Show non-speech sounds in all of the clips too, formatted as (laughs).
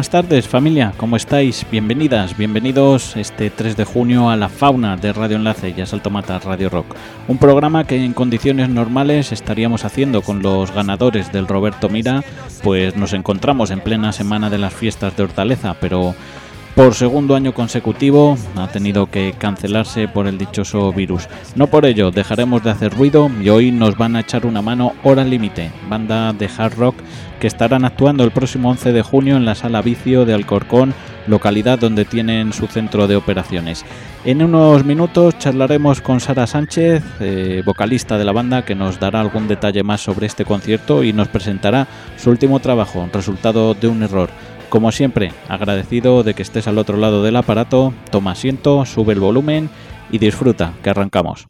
buenas tardes familia, ¿cómo estáis? Bienvenidas, bienvenidos este 3 de junio a la fauna de Radio Enlace y a Salto Mata Radio Rock. Un programa que en condiciones normales estaríamos haciendo con los ganadores del Roberto Mira, pues nos encontramos en plena semana de las fiestas de Hortaleza, pero por segundo año consecutivo ha tenido que cancelarse por el dichoso virus. No por ello dejaremos de hacer ruido y hoy nos van a echar una mano Hora Límite, banda de hard rock que estarán actuando el próximo 11 de junio en la sala Vicio de Alcorcón, localidad donde tienen su centro de operaciones. En unos minutos charlaremos con Sara Sánchez, eh, vocalista de la banda, que nos dará algún detalle más sobre este concierto y nos presentará su último trabajo, resultado de un error. Como siempre, agradecido de que estés al otro lado del aparato, toma asiento, sube el volumen y disfruta, que arrancamos.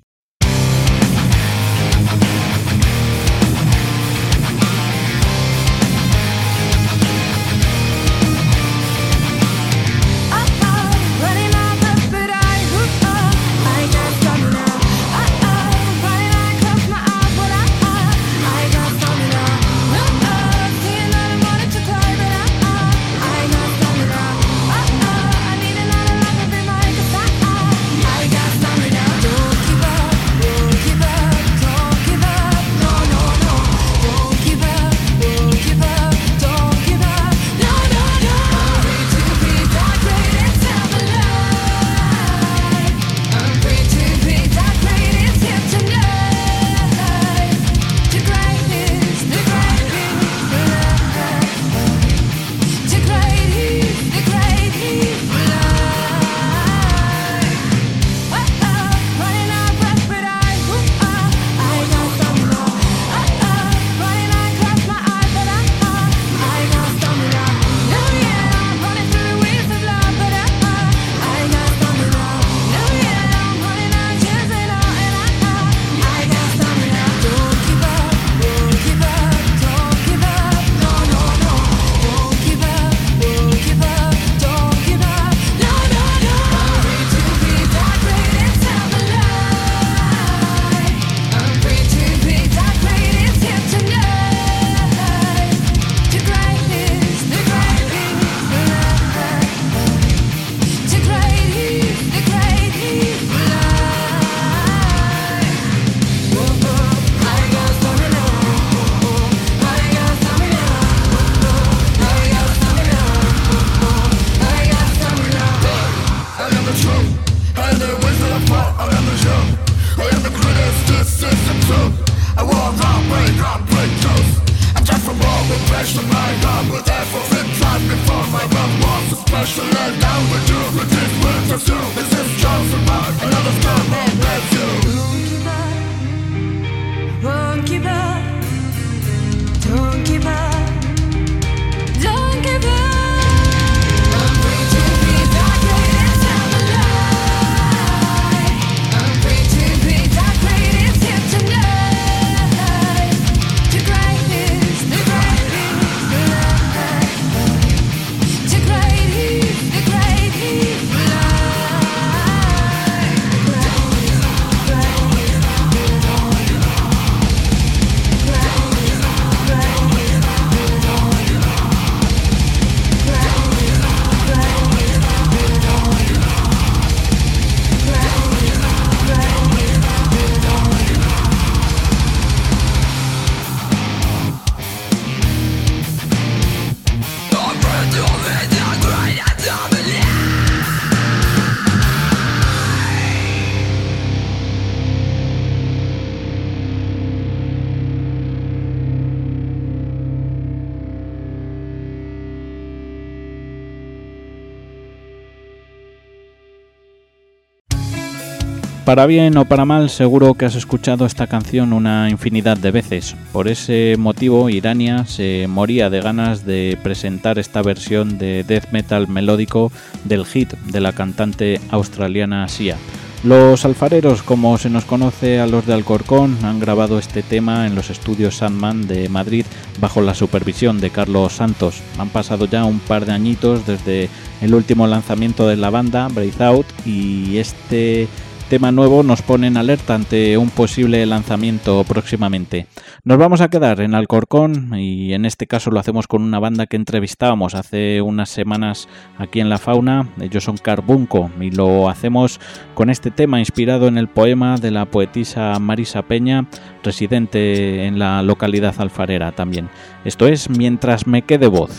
Para bien o para mal, seguro que has escuchado esta canción una infinidad de veces. Por ese motivo, Irania se moría de ganas de presentar esta versión de death metal melódico del hit de la cantante australiana Sia. Los alfareros, como se nos conoce a los de Alcorcón, han grabado este tema en los estudios Sandman de Madrid bajo la supervisión de Carlos Santos. Han pasado ya un par de añitos desde el último lanzamiento de la banda, Breathe Out, y este tema nuevo nos pone en alerta ante un posible lanzamiento próximamente. Nos vamos a quedar en Alcorcón y en este caso lo hacemos con una banda que entrevistábamos hace unas semanas aquí en La Fauna. Ellos son Carbunco y lo hacemos con este tema inspirado en el poema de la poetisa Marisa Peña, residente en la localidad alfarera también. Esto es Mientras me quede voz.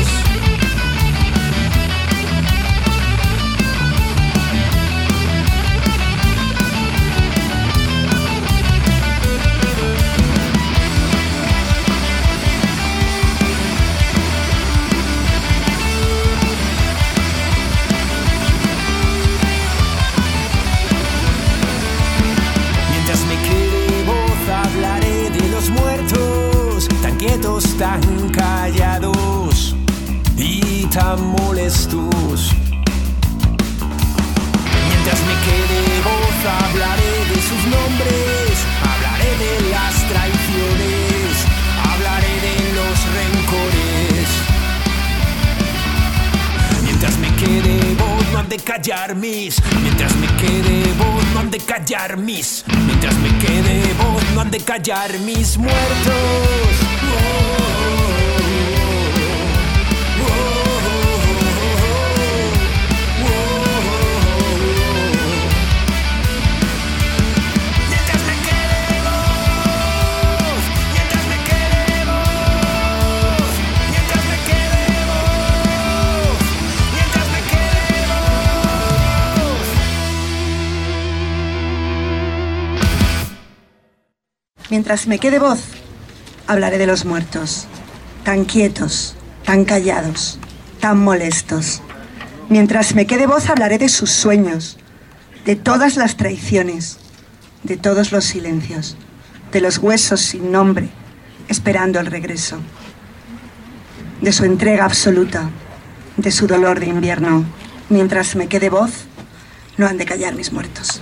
voz, hablaré de sus nombres, hablaré de las traiciones, hablaré de los rencores. Mientras me quede voz, no han de callar mis. Mientras me quede voz, no han de callar mis. Mientras me quede voz, no han de callar mis muertos. Mientras me quede voz, hablaré de los muertos, tan quietos, tan callados, tan molestos. Mientras me quede voz, hablaré de sus sueños, de todas las traiciones, de todos los silencios, de los huesos sin nombre, esperando el regreso, de su entrega absoluta, de su dolor de invierno. Mientras me quede voz, no han de callar mis muertos.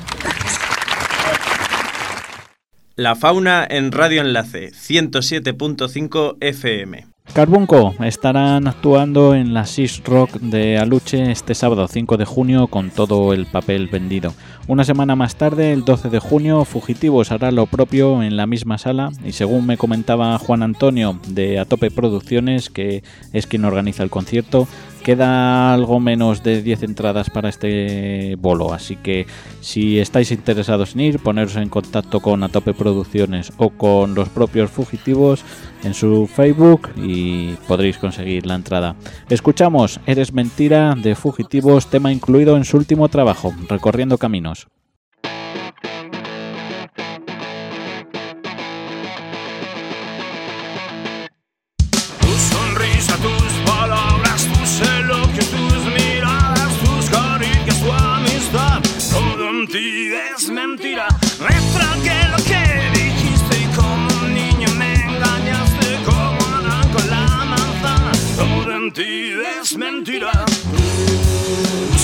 La fauna en Radio Enlace 107.5 FM. Carbunco estarán actuando en la SIS Rock de Aluche este sábado 5 de junio con todo el papel vendido. Una semana más tarde, el 12 de junio, Fugitivos hará lo propio en la misma sala y según me comentaba Juan Antonio de Atope Producciones, que es quien organiza el concierto, Queda algo menos de 10 entradas para este bolo, así que si estáis interesados en ir, poneros en contacto con Atope Producciones o con los propios fugitivos en su Facebook y podréis conseguir la entrada. Escuchamos Eres Mentira de Fugitivos, tema incluido en su último trabajo, Recorriendo Caminos. contigo es mentira. Refragué lo que dijiste y como un niño me engañaste, como arranco la manzana. Todo en ti es mentira. Tú,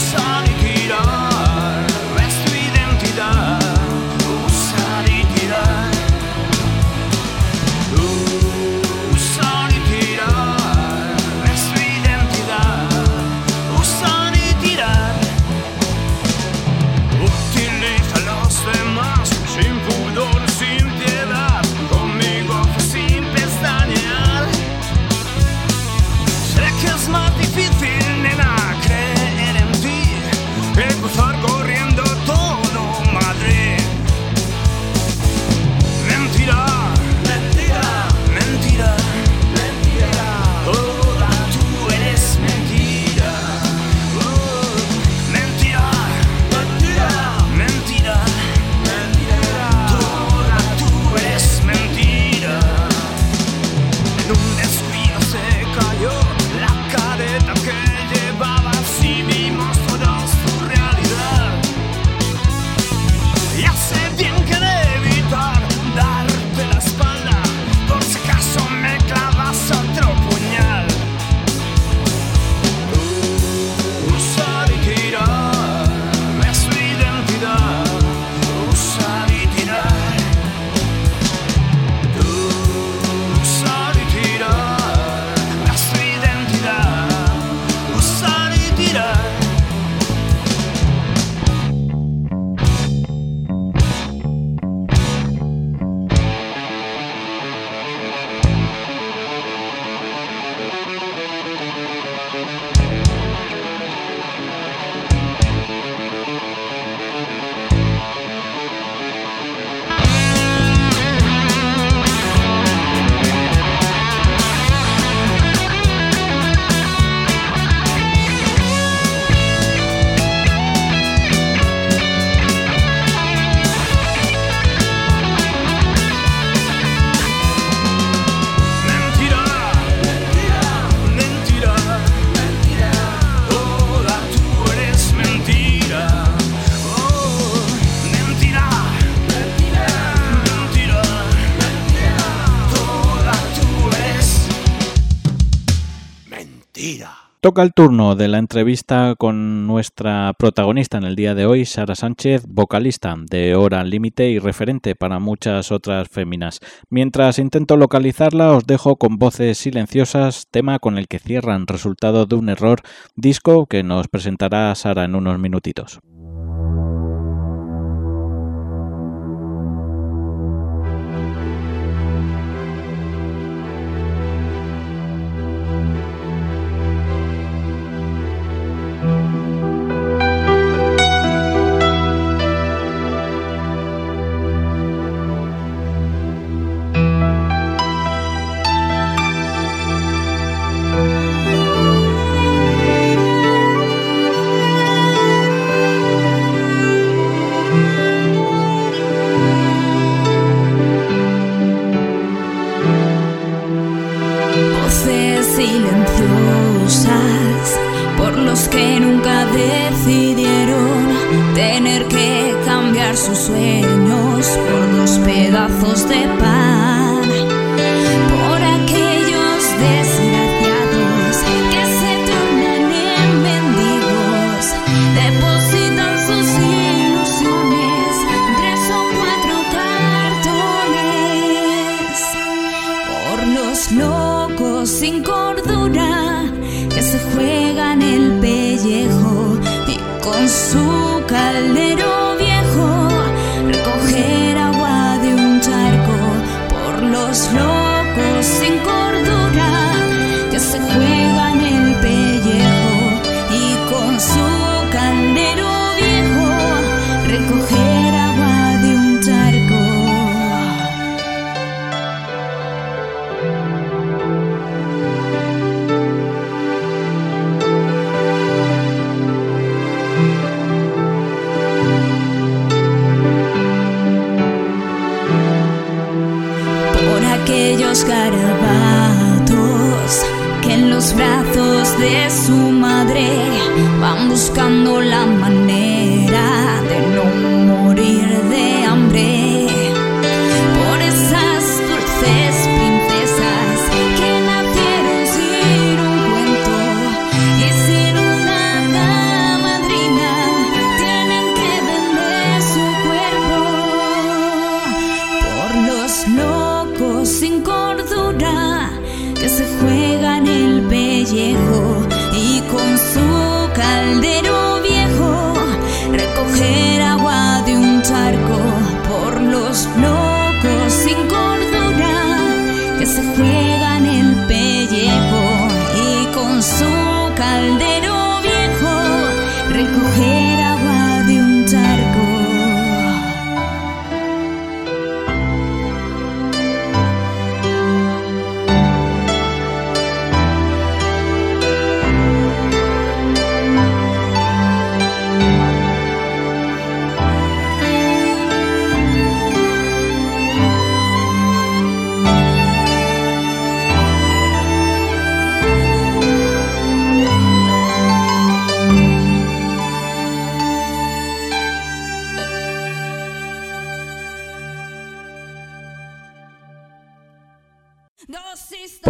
Toca el turno de la entrevista con nuestra protagonista en el día de hoy, Sara Sánchez, vocalista de Hora Límite y referente para muchas otras féminas. Mientras intento localizarla, os dejo con voces silenciosas, tema con el que cierran resultado de un error, disco que nos presentará Sara en unos minutitos. Locos sin cordura que se juegan el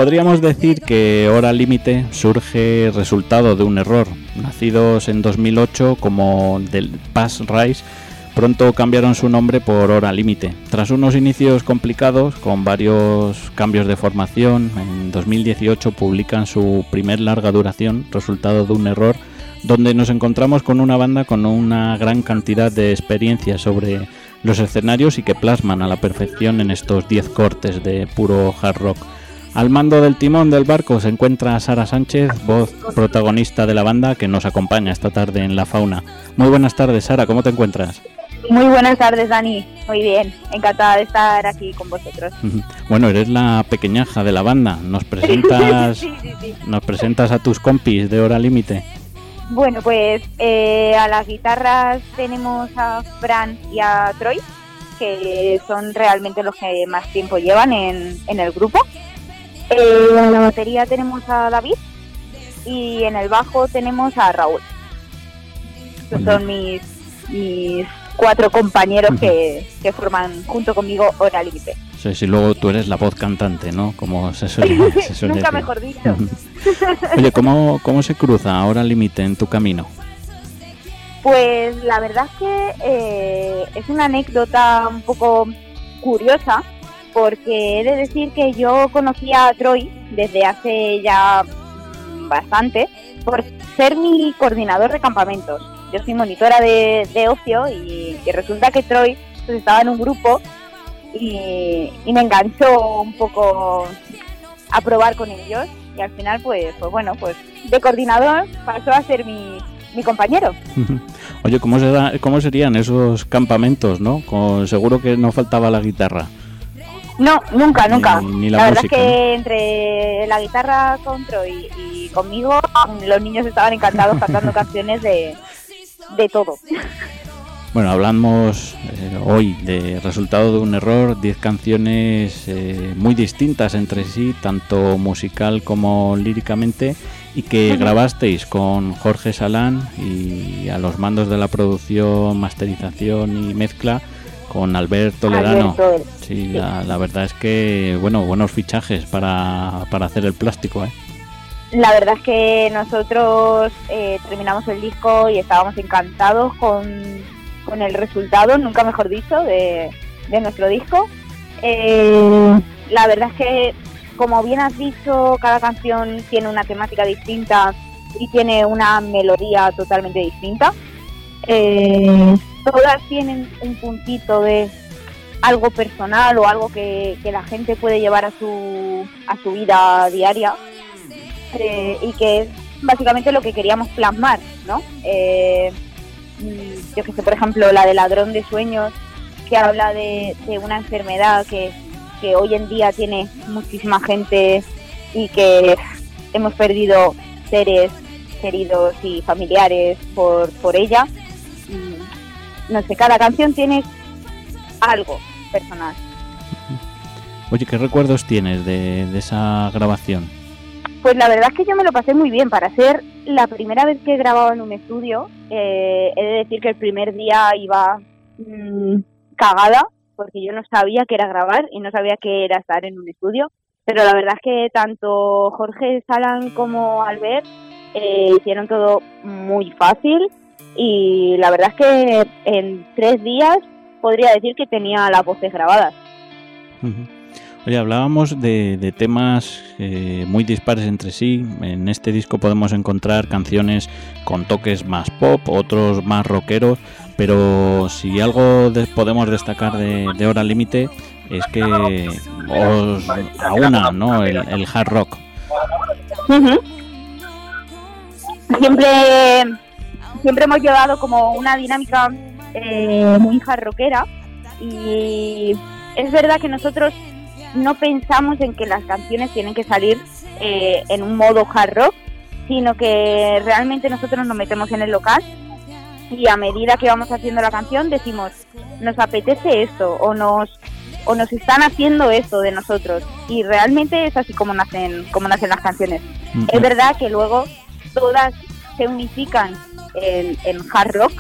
Podríamos decir que Hora Límite surge resultado de un error. Nacidos en 2008 como del Pass Rise, pronto cambiaron su nombre por Hora Límite. Tras unos inicios complicados, con varios cambios de formación, en 2018 publican su primer larga duración, resultado de un error, donde nos encontramos con una banda con una gran cantidad de experiencia sobre los escenarios y que plasman a la perfección en estos 10 cortes de puro hard rock. Al mando del timón del barco se encuentra Sara Sánchez, voz protagonista de la banda que nos acompaña esta tarde en La Fauna. Muy buenas tardes, Sara, ¿cómo te encuentras? Muy buenas tardes, Dani. Muy bien, encantada de estar aquí con vosotros. Bueno, eres la pequeñaja de la banda. Nos (laughs) presentas, Sí, sí, sí. nos presentas a tus compis de hora límite. Bueno, pues eh, a las guitarras tenemos a Fran y a Troy, que son realmente los que más tiempo llevan en, en el grupo. Eh, en la batería tenemos a David y en el bajo tenemos a Raúl. Estos son mis, mis cuatro compañeros que, que forman junto conmigo Hora Límite. Sé si luego tú eres la voz cantante, ¿no? Como se suele, (laughs) se suele Nunca decir. mejor dicho. Oye, ¿cómo, ¿cómo se cruza hora límite en tu camino? Pues la verdad es que eh, es una anécdota un poco curiosa porque he de decir que yo conocí a Troy desde hace ya bastante por ser mi coordinador de campamentos. Yo soy monitora de, de ocio y, y resulta que Troy pues, estaba en un grupo y, y me enganchó un poco a probar con ellos y al final pues, pues bueno, pues de coordinador pasó a ser mi, mi compañero. (laughs) Oye, ¿cómo, será, ¿cómo serían esos campamentos, no? Con, seguro que no faltaba la guitarra. No, nunca, nunca. Ni- ni la verdad música, es que entre la guitarra con Troy y conmigo, los niños estaban encantados cantando (laughs) canciones de, de todo. Bueno, hablamos eh, hoy de resultado de un error, 10 canciones eh, muy distintas entre sí, tanto musical como líricamente, y que grabasteis con Jorge Salán y a los mandos de la producción, masterización y mezcla con Albert Toledano. Alberto, Sí, la, la verdad es que, bueno, buenos fichajes para, para hacer el plástico, ¿eh? La verdad es que nosotros eh, terminamos el disco y estábamos encantados con, con el resultado, nunca mejor dicho, de, de nuestro disco. Eh, la verdad es que, como bien has dicho, cada canción tiene una temática distinta y tiene una melodía totalmente distinta. Eh, todas tienen un puntito de algo personal o algo que, que la gente puede llevar a su, a su vida diaria eh, y que es básicamente lo que queríamos plasmar, ¿no? Eh, yo que sé, por ejemplo, la de Ladrón de Sueños, que habla de, de una enfermedad que, que hoy en día tiene muchísima gente y que hemos perdido seres queridos y familiares por, por ella. No sé, cada canción tiene algo personal. Oye, ¿qué recuerdos tienes de, de esa grabación? Pues la verdad es que yo me lo pasé muy bien. Para ser la primera vez que grababa en un estudio, eh, he de decir que el primer día iba mm, cagada, porque yo no sabía que era grabar y no sabía que era estar en un estudio. Pero la verdad es que tanto Jorge Salan como Albert eh, hicieron todo muy fácil y la verdad es que en tres días podría decir que tenía las voces grabadas. Oye, hablábamos de, de temas eh, muy dispares entre sí. En este disco podemos encontrar canciones con toques más pop, otros más rockeros, pero si algo de- podemos destacar de, de Hora Límite es que os aúna ¿no? el, el hard rock. Siempre, siempre hemos llevado como una dinámica eh, muy jarroquera y es verdad que nosotros no pensamos en que las canciones tienen que salir eh, en un modo hard rock, sino que realmente nosotros nos metemos en el local y a medida que vamos haciendo la canción decimos, nos apetece esto o nos o nos están haciendo esto de nosotros y realmente es así como nacen como nacen las canciones. Es verdad que luego todas se unifican en, hard rock,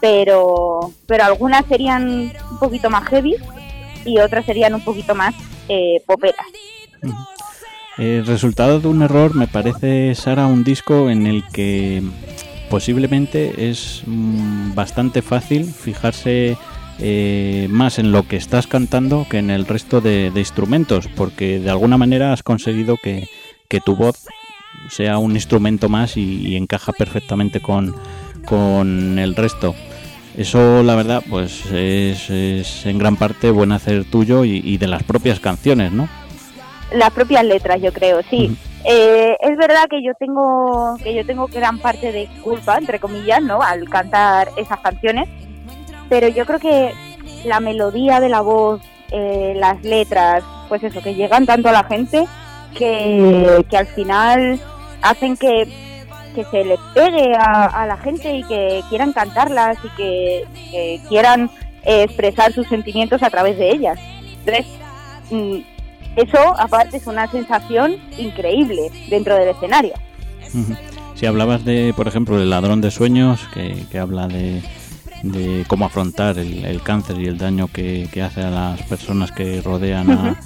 pero, pero algunas serían un poquito más heavy y otras serían un poquito más eh, poperas. El resultado de un error me parece, Sara, un disco en el que posiblemente es mm, bastante fácil fijarse eh, más en lo que estás cantando que en el resto de, de instrumentos, porque de alguna manera has conseguido que, que tu voz sea un instrumento más y, y encaja perfectamente con, con el resto. Eso, la verdad, pues es, es en gran parte buen hacer tuyo y, y de las propias canciones, ¿no? Las propias letras, yo creo, sí. Eh, es verdad que yo tengo que yo tengo gran parte de culpa, entre comillas, ¿no? Al cantar esas canciones, pero yo creo que la melodía de la voz, eh, las letras, pues eso, que llegan tanto a la gente que, que al final hacen que, que se les pegue a, a la gente y que quieran cantarlas y que, que quieran eh, expresar sus sentimientos a través de ellas. Entonces, mm, eso aparte es una sensación increíble dentro del escenario. Si hablabas de, por ejemplo, del ladrón de sueños, que, que habla de, de cómo afrontar el, el cáncer y el daño que, que hace a las personas que rodean a- a-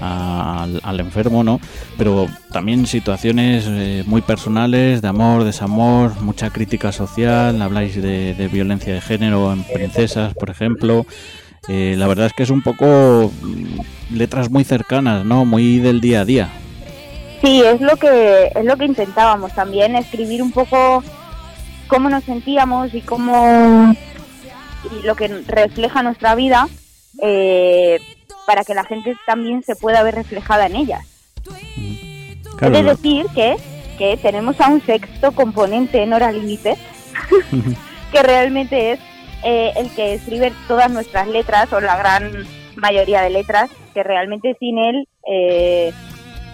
al, al enfermo, ¿no? Pero también situaciones eh, muy personales, de amor, desamor, mucha crítica social, habláis de, violencia de género en princesas, por ejemplo. Eh, la verdad es que es un poco mm, letras muy cercanas, ¿no? Muy del día a día. Sí, es lo que es lo que intentábamos también escribir un poco cómo nos sentíamos y cómo y lo que refleja nuestra vida eh, para que la gente también se pueda ver reflejada en ellas. Claro, es lo- decir que que tenemos a un sexto componente en hora límite (laughs) que realmente es eh, el que escribe todas nuestras letras o la gran mayoría de letras que realmente sin él eh,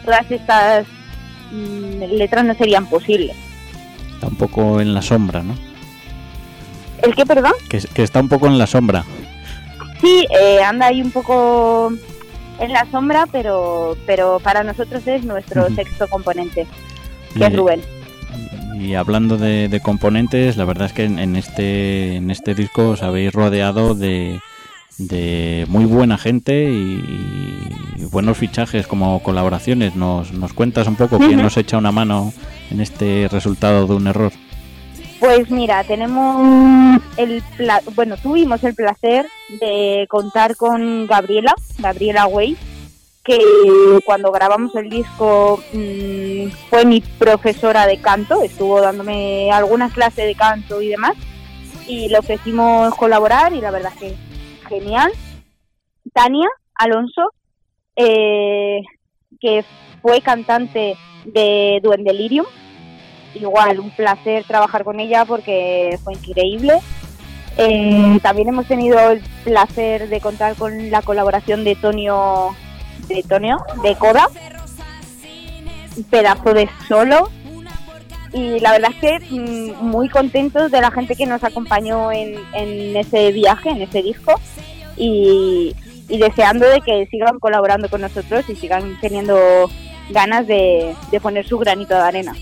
todas estas mm, letras no serían posibles. Está un poco en la sombra, ¿no? ¿El qué, perdón? Que, que está un poco en la sombra. Sí, eh, anda ahí un poco en la sombra, pero pero para nosotros es nuestro sexto componente, que es Rubén. Y hablando de, de componentes, la verdad es que en, en este en este disco os habéis rodeado de, de muy buena gente y, y buenos fichajes como colaboraciones. ¿Nos, nos cuentas un poco quién nos echa una mano en este resultado de un error? Pues mira, tenemos el bueno, tuvimos el placer de contar con Gabriela, Gabriela Way, que cuando grabamos el disco mm, fue mi profesora de canto, estuvo dándome algunas clases de canto y demás, y le ofrecimos colaborar y la verdad que genial. Tania Alonso, eh, que fue cantante de Duendelirium, igual un placer trabajar con ella porque fue increíble. Eh, también hemos tenido el placer de contar con la colaboración de Tonio, de Tonio, de Coda, un pedazo de solo. Y la verdad es que mm, muy contentos de la gente que nos acompañó en, en ese viaje, en ese disco. Y, y deseando de que sigan colaborando con nosotros y sigan teniendo ganas de, de poner su granito de arena.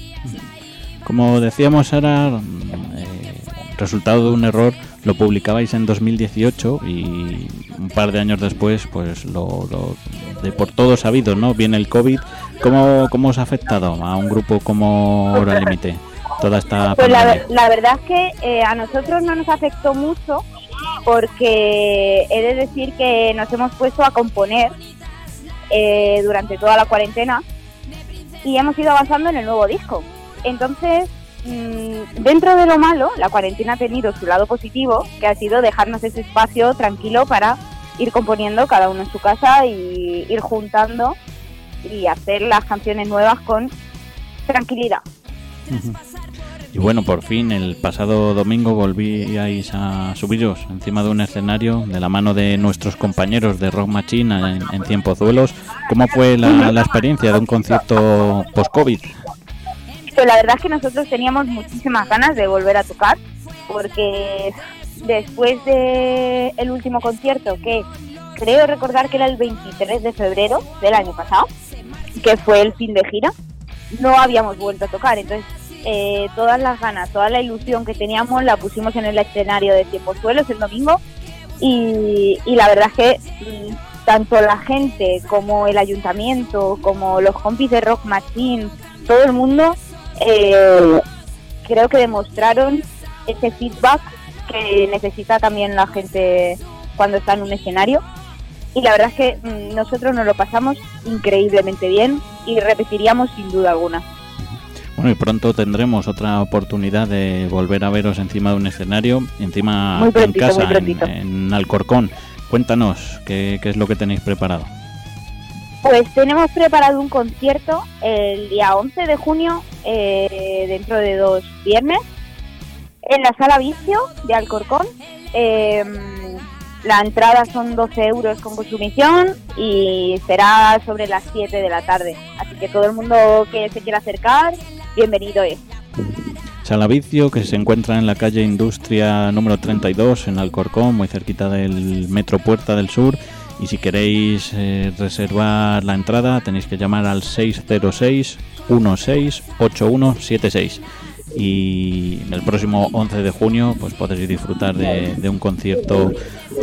Como decíamos ahora, eh, resultado de un error, lo publicabais en 2018 y un par de años después, pues lo, lo- de por todo sabido, ¿no? Viene el COVID. ¿Cómo, cómo os ha afectado a un grupo como Hora Límite toda esta Pues la, verdad es que eh, a nosotros no nos afectó mucho porque he de decir que nos hemos puesto a componer eh, durante toda la cuarentena y hemos ido avanzando en el nuevo disco. Entonces, mm, dentro de lo malo, la cuarentena ha tenido su lado positivo, que ha sido dejarnos ese espacio tranquilo para ir componiendo cada uno en su casa y ir juntando y hacer las canciones nuevas con tranquilidad. Y bueno, por fin el pasado domingo volvíais a subiros encima de un escenario de la mano de nuestros compañeros de Rock Machine en, en Cienpozuelos. ¿Cómo fue la, la experiencia de un concierto post-COVID? Pues la verdad es que nosotros teníamos muchísimas ganas de volver a tocar, porque después de el último concierto, que creo recordar que era el 23 de febrero del año pasado, que fue el fin de gira, no habíamos vuelto a tocar. Entonces, eh, todas las ganas, toda la ilusión que teníamos la pusimos en el escenario de Tiemposuelos el domingo y, y la verdad es que mm, tanto la gente como el ayuntamiento, como los compis de Rock Machine, todo el mundo eh, creo que demostraron ese feedback que necesita también la gente cuando está en un escenario. Y la verdad es que mm, nosotros nos lo pasamos increíblemente bien y repetiríamos sin duda alguna. Bueno, y pronto tendremos otra oportunidad de volver a veros encima de un escenario, encima en casa, en, Alcorcón. Cuéntanos qué, qué es lo que tenéis preparado. Pues tenemos preparado un concierto el día 11 de junio, eh, dentro de dos viernes, en la sala Vicio de Alcorcón. Eh, la entrada son 12 euros con consumición y será sobre las 7 de la tarde. Así que todo el mundo que se quiera acercar, bienvenido es. Salavicio, que se encuentra en la calle Industria número 32 en Alcorcón, muy cerquita del Metro Puerta del Sur. Y si queréis eh, reservar la entrada, tenéis que llamar al 606 168176. Y el próximo 11 de junio, pues podréis disfrutar de, de un concierto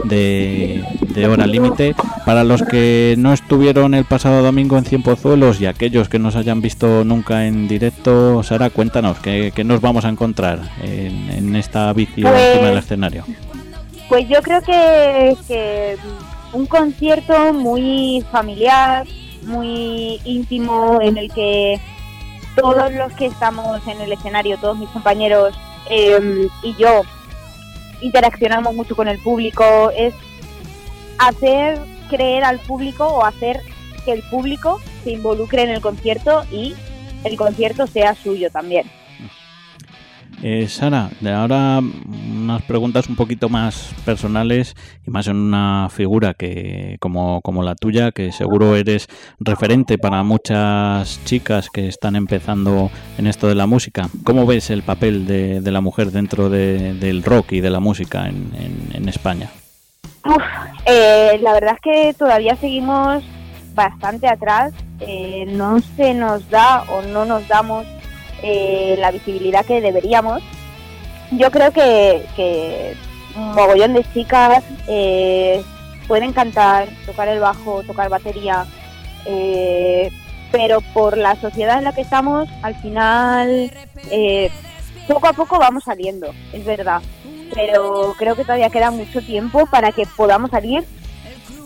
de, de hora límite. Para los que no estuvieron el pasado domingo en Cienpozuelos y aquellos que nos hayan visto nunca en directo, Sara, cuéntanos, ¿qué, qué nos vamos a encontrar en, en esta bici Pues- encima del escenario? Pues yo creo que, que un concierto muy familiar, muy íntimo, en el que todos los que estamos en el escenario, todos mis compañeros eh, y yo, interaccionamos mucho con el público, es hacer creer al público o hacer que el público se involucre en el concierto y el concierto sea suyo también. Eh, Sara, de ahora unas preguntas un poquito más personales y más en una figura que como, como la tuya, que seguro eres referente para muchas chicas que están empezando en esto de la música. ¿Cómo ves el papel de, la mujer dentro de- del rock y de la música en, en- en España? Uf, eh, la verdad es que todavía seguimos bastante atrás. eh, no se nos da o no nos damos eh, la visibilidad que deberíamos. Yo creo que, un mogollón de chicas eh, pueden cantar, tocar el bajo, tocar batería, eh, pero por la sociedad en la que estamos, al final, eh, poco a poco vamos saliendo, es verdad pero creo que todavía queda mucho tiempo para que podamos salir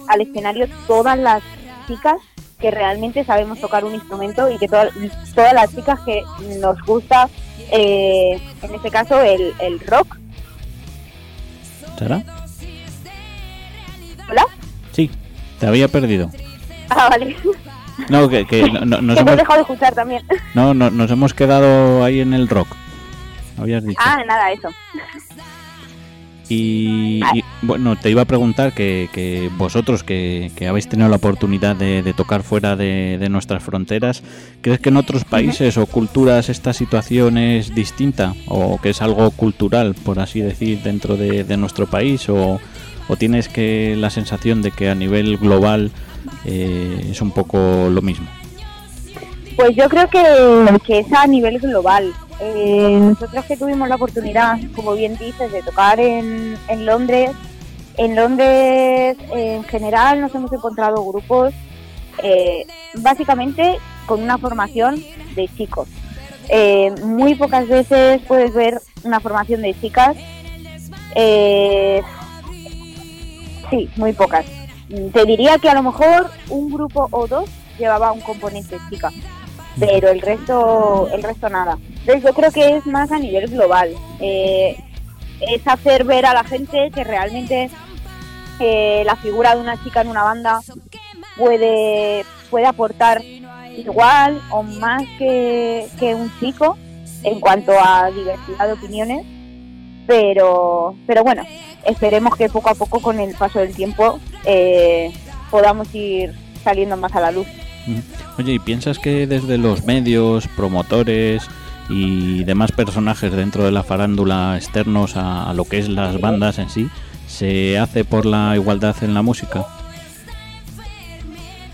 al escenario todas las chicas que realmente sabemos tocar un instrumento y que todas, todas las chicas que nos gusta, eh, en este caso, el, el rock. ¿Sara? ¿Hola? Sí, te había perdido. Ah, vale. No, que, que no- no- nos, (laughs) que hemos, dejado de escuchar también. no, no, nos hemos quedado ahí en el rock. Habías dicho. Ah, nada, eso. Y, bueno, te iba a preguntar que, vosotros que, habéis tenido la oportunidad de, tocar fuera de, nuestras fronteras, ¿crees que en otros países o culturas esta situación es distinta o que es algo cultural, por así decir, dentro de, nuestro país? O, tienes que la sensación de que a nivel global eh, es un poco lo mismo? Pues yo creo que, que es a nivel global. Eh, nosotros que tuvimos la oportunidad, como bien dices, de tocar en, en Londres, en Londres en general nos hemos encontrado grupos eh, básicamente con una formación de chicos. Eh, muy pocas veces puedes ver una formación de chicas. Eh, sí, muy pocas. Te diría que a lo mejor un grupo o dos llevaba un componente chica pero el resto, el resto nada. Entonces yo creo que es más a nivel global. Eh, es hacer ver a la gente que realmente eh, la figura de una chica en una banda puede, puede aportar igual o más que, un chico en cuanto a diversidad de opiniones. Pero, pero bueno, esperemos que poco a poco con el paso del tiempo eh, podamos ir saliendo más a la luz. Oye, ¿y piensas que desde los medios, promotores y demás personajes dentro de la farándula externos a, lo que es las bandas en sí, se hace por la igualdad en la música?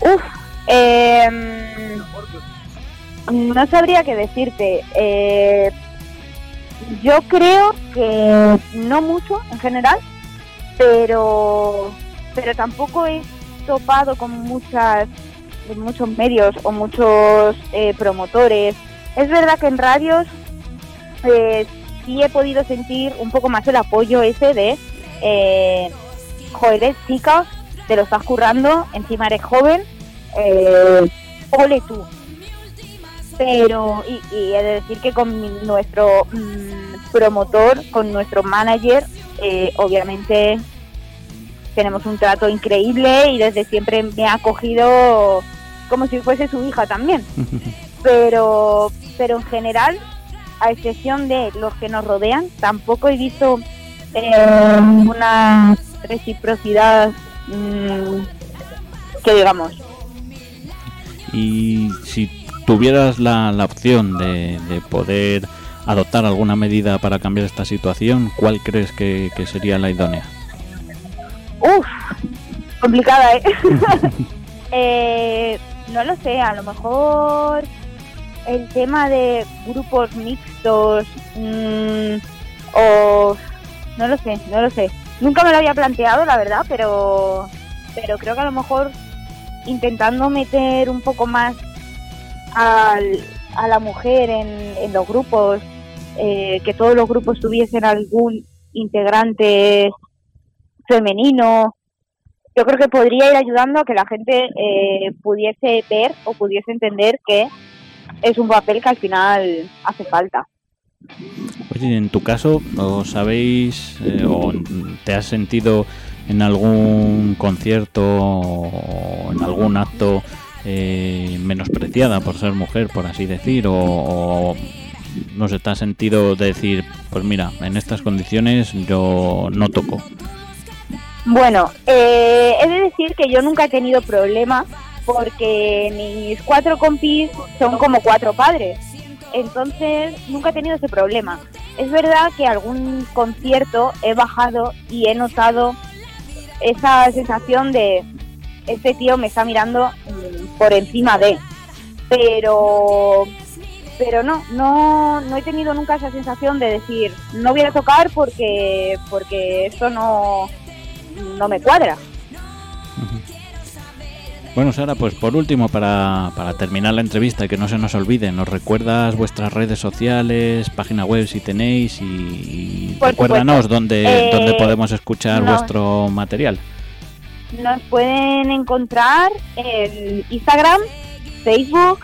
Uf, em, no sabría qué decirte. Eh, yo creo que no mucho en general, pero pero tampoco he topado con muchas muchos medios o muchos eh, promotores. Es verdad que en radios eh, sí he podido sentir un poco más el apoyo ese de, eh, joder, chicas, te lo estás currando, encima eres joven, eh, ole tú. Pero, y, y, he de decir que con nuestro mm, promotor, con nuestro manager, eh, obviamente tenemos un trato increíble y desde siempre me ha acogido como si fuese su hija también. (laughs) Pero, pero en general, a excepción de los que nos rodean, tampoco he visto eh, una reciprocidad mm, que digamos. Y si tuvieras la, la opción de, de, poder adoptar alguna medida para cambiar esta situación, ¿cuál crees que, que sería la idónea? Uf, complicada, ¿eh? (laughs) eh no lo sé, a lo mejor el tema de grupos mixtos mm, o no lo sé, no lo sé. Nunca me lo había planteado, la verdad, pero pero creo que a lo mejor intentando meter un poco más al, a la mujer en, en los grupos, eh, que todos los grupos tuviesen algún integrante femenino yo creo que podría ir ayudando a que la gente eh, pudiese ver o pudiese entender que es un papel que al final hace falta. Oye, en tu caso, ¿os sabéis eh, o te has sentido en algún concierto o en algún acto eh, menospreciada por ser mujer, por así decir, o, no sé, te has sentido decir, pues mira, en estas condiciones yo no toco? Bueno, eh, he de decir que yo nunca he tenido problemas porque mis cuatro compis son como cuatro padres. Entonces, nunca he tenido ese problema. Es verdad que algún concierto he bajado y he notado esa sensación de este tío me está mirando mm, por encima de. Pero pero no, no, no he tenido nunca esa sensación de decir no voy a tocar porque porque esto no no me cuadra. Bueno, Sara, pues por último, para, para, terminar la entrevista y que no se nos olvide, ¿nos recuerdas vuestras redes sociales, página web si tenéis y, recuérdanos dónde, eh, dónde podemos escuchar vuestro material? Nos pueden encontrar en Instagram, Facebook,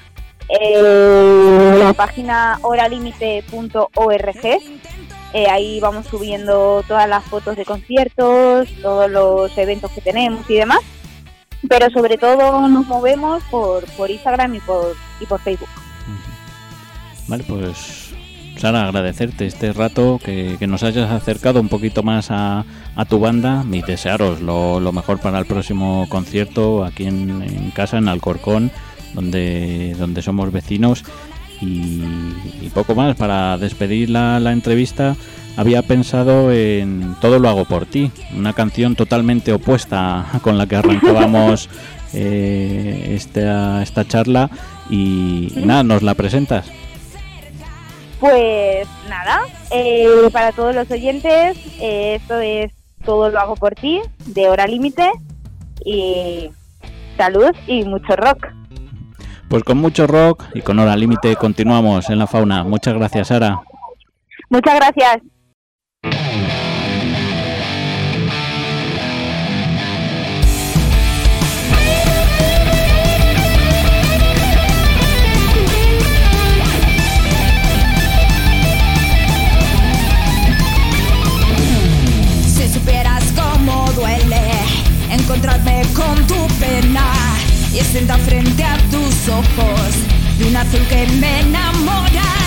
en la página horalimite.org eh, ahí vamos subiendo todas las fotos de conciertos, todos los eventos que tenemos y demás. Pero sobre todo nos movemos por, por Instagram y por, y por Facebook. Vale, pues Sara, agradecerte este rato, que, nos hayas acercado un poquito más a, tu banda y desearos lo, mejor para el próximo concierto aquí en, casa, en Alcorcón, donde, donde somos vecinos. Y, poco más, para despedir la, la entrevista, había pensado en Todo lo hago por ti, una canción totalmente opuesta (laughs) con la que arrancábamos (laughs) eh, esta, esta charla y, nada, ¿nos la presentas? Pues nada, eh, para todos los oyentes, eh, esto es Todo lo hago por ti, de hora límite, y salud y mucho rock. Pues con mucho rock y con hora límite continuamos en la fauna. Muchas gracias, Sara. Muchas gracias. encontrarme con tu pena y sentar frente a tus ojos de un azul que me enamora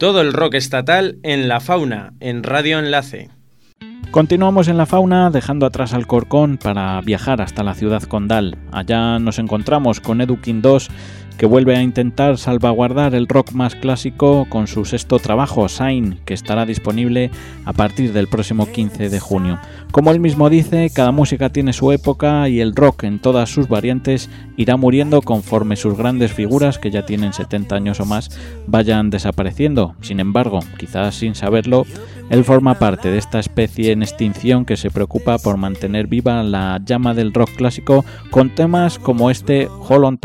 Todo el rock estatal en la fauna, en Radio Enlace. Continuamos en la fauna dejando atrás al Corcón para viajar hasta la ciudad condal. Allá nos encontramos con Edukin 2 que vuelve a intentar salvaguardar el rock más clásico con su sexto trabajo, Sign, que estará disponible a partir del próximo 15 de junio. Como él mismo dice, cada música tiene su época y el rock en todas sus variantes irá muriendo conforme sus grandes figuras, que ya tienen 70 años o más, vayan desapareciendo. Sin embargo, quizás sin saberlo, él forma parte de esta especie en extinción que se preocupa por mantener viva la llama del rock clásico con temas como este Hold on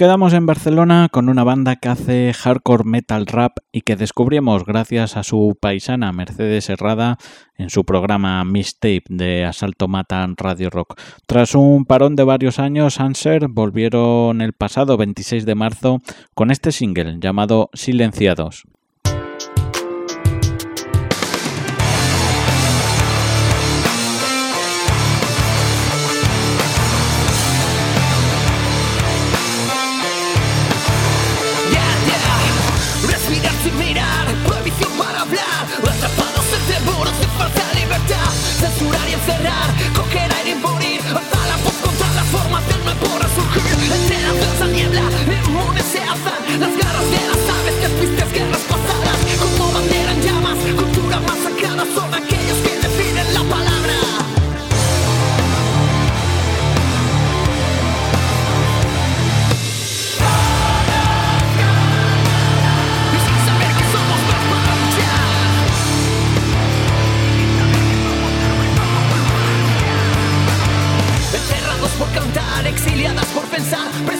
quedamos en Barcelona con una banda que hace hardcore metal rap y que descubrimos gracias a su paisana Mercedes Herrada en su programa Mistape de Asalto Matan Radio Rock. Tras un parón de varios años, Answer volvieron el pasado 26 de marzo con este single llamado Silenciados. censurar y encerrar, coger aire y imponer, hasta la voz contra las formas del nuevo resurgir, entre la falsa niebla. pensar.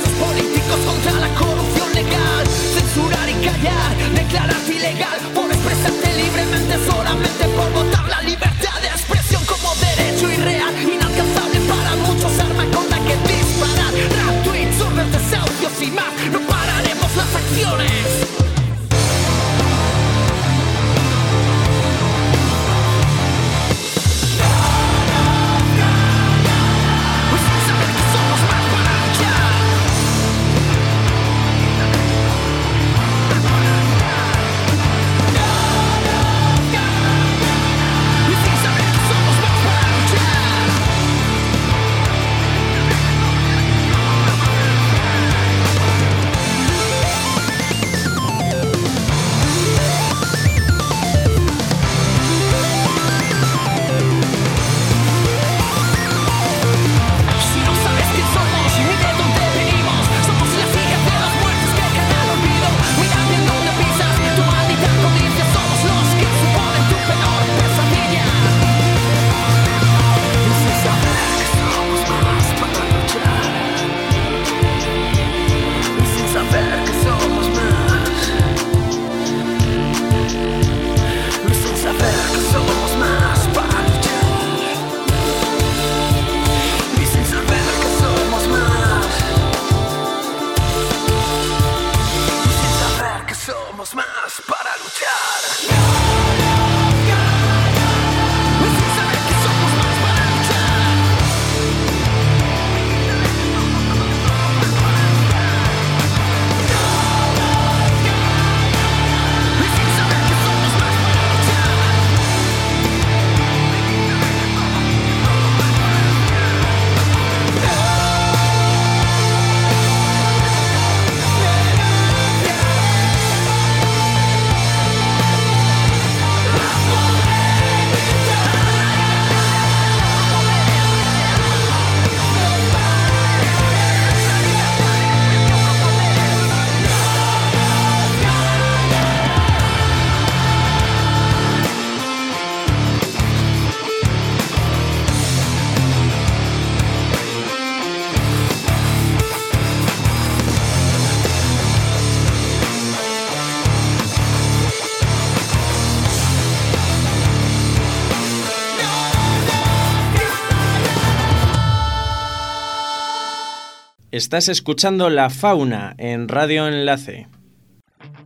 Estás escuchando La Fauna en Radio Enlace.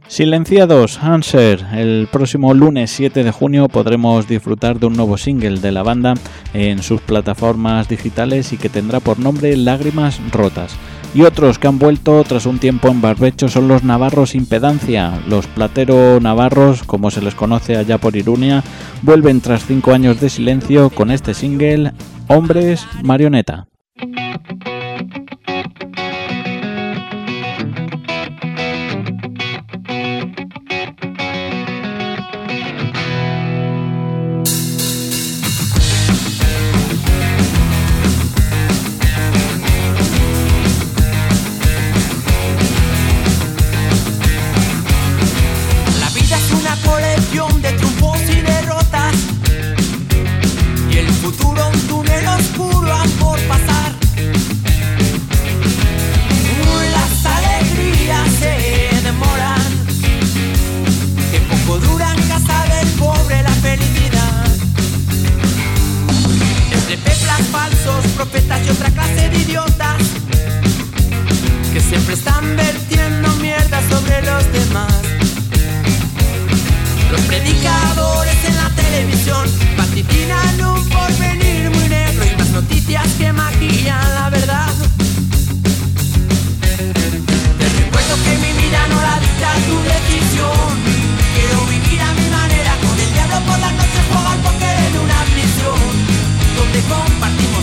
Silenciados, Answer. El próximo lunes 7 de junio podremos disfrutar de un nuevo single de la banda en sus plataformas digitales y que tendrá por nombre Lágrimas Rotas. Y otros que han vuelto tras un tiempo en barbecho son los navarros Impedancia. Los platero navarros, como se les conoce allá por Irunia, vuelven tras cinco años de silencio con este single Hombres Marioneta. profetas y otra clase de idiotas que siempre están vertiendo mierda sobre los demás. Los predicadores en la televisión patitinan un porvenir muy negro y las noticias que maquillan la verdad. Te recuerdo que mi vida no la dicta tu decisión. Quiero vivir a mi manera, con el diablo por la noche jugar poker en una prisión donde compartimos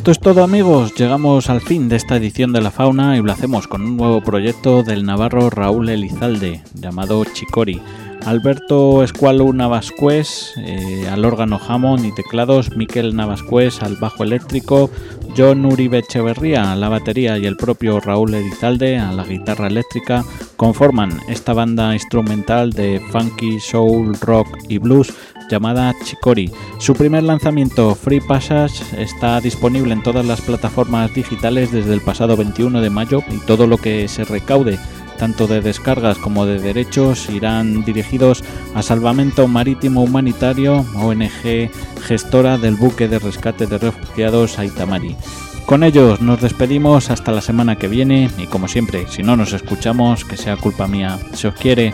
Esto es todo amigos, llegamos al fin de esta edición de la fauna y lo hacemos con un nuevo proyecto del navarro Raúl Elizalde llamado Chicori. Alberto Escualo Navascués eh, al órgano Hammond y teclados, Miquel Navascués al bajo eléctrico, John Uribe Echeverría a la batería y el propio Raúl Elizalde a la guitarra eléctrica conforman esta banda instrumental de funky, soul, rock y blues llamada Chicori. Su primer lanzamiento, Free Passage, está disponible en todas las plataformas digitales desde el pasado 21 de mayo y todo lo que se recaude tanto de descargas como de derechos irán dirigidos a Salvamento Marítimo Humanitario, ONG gestora del buque de rescate de refugiados Aitamari. Con ellos nos despedimos hasta la semana que viene y como siempre, si no nos escuchamos, que sea culpa mía. Se os quiere.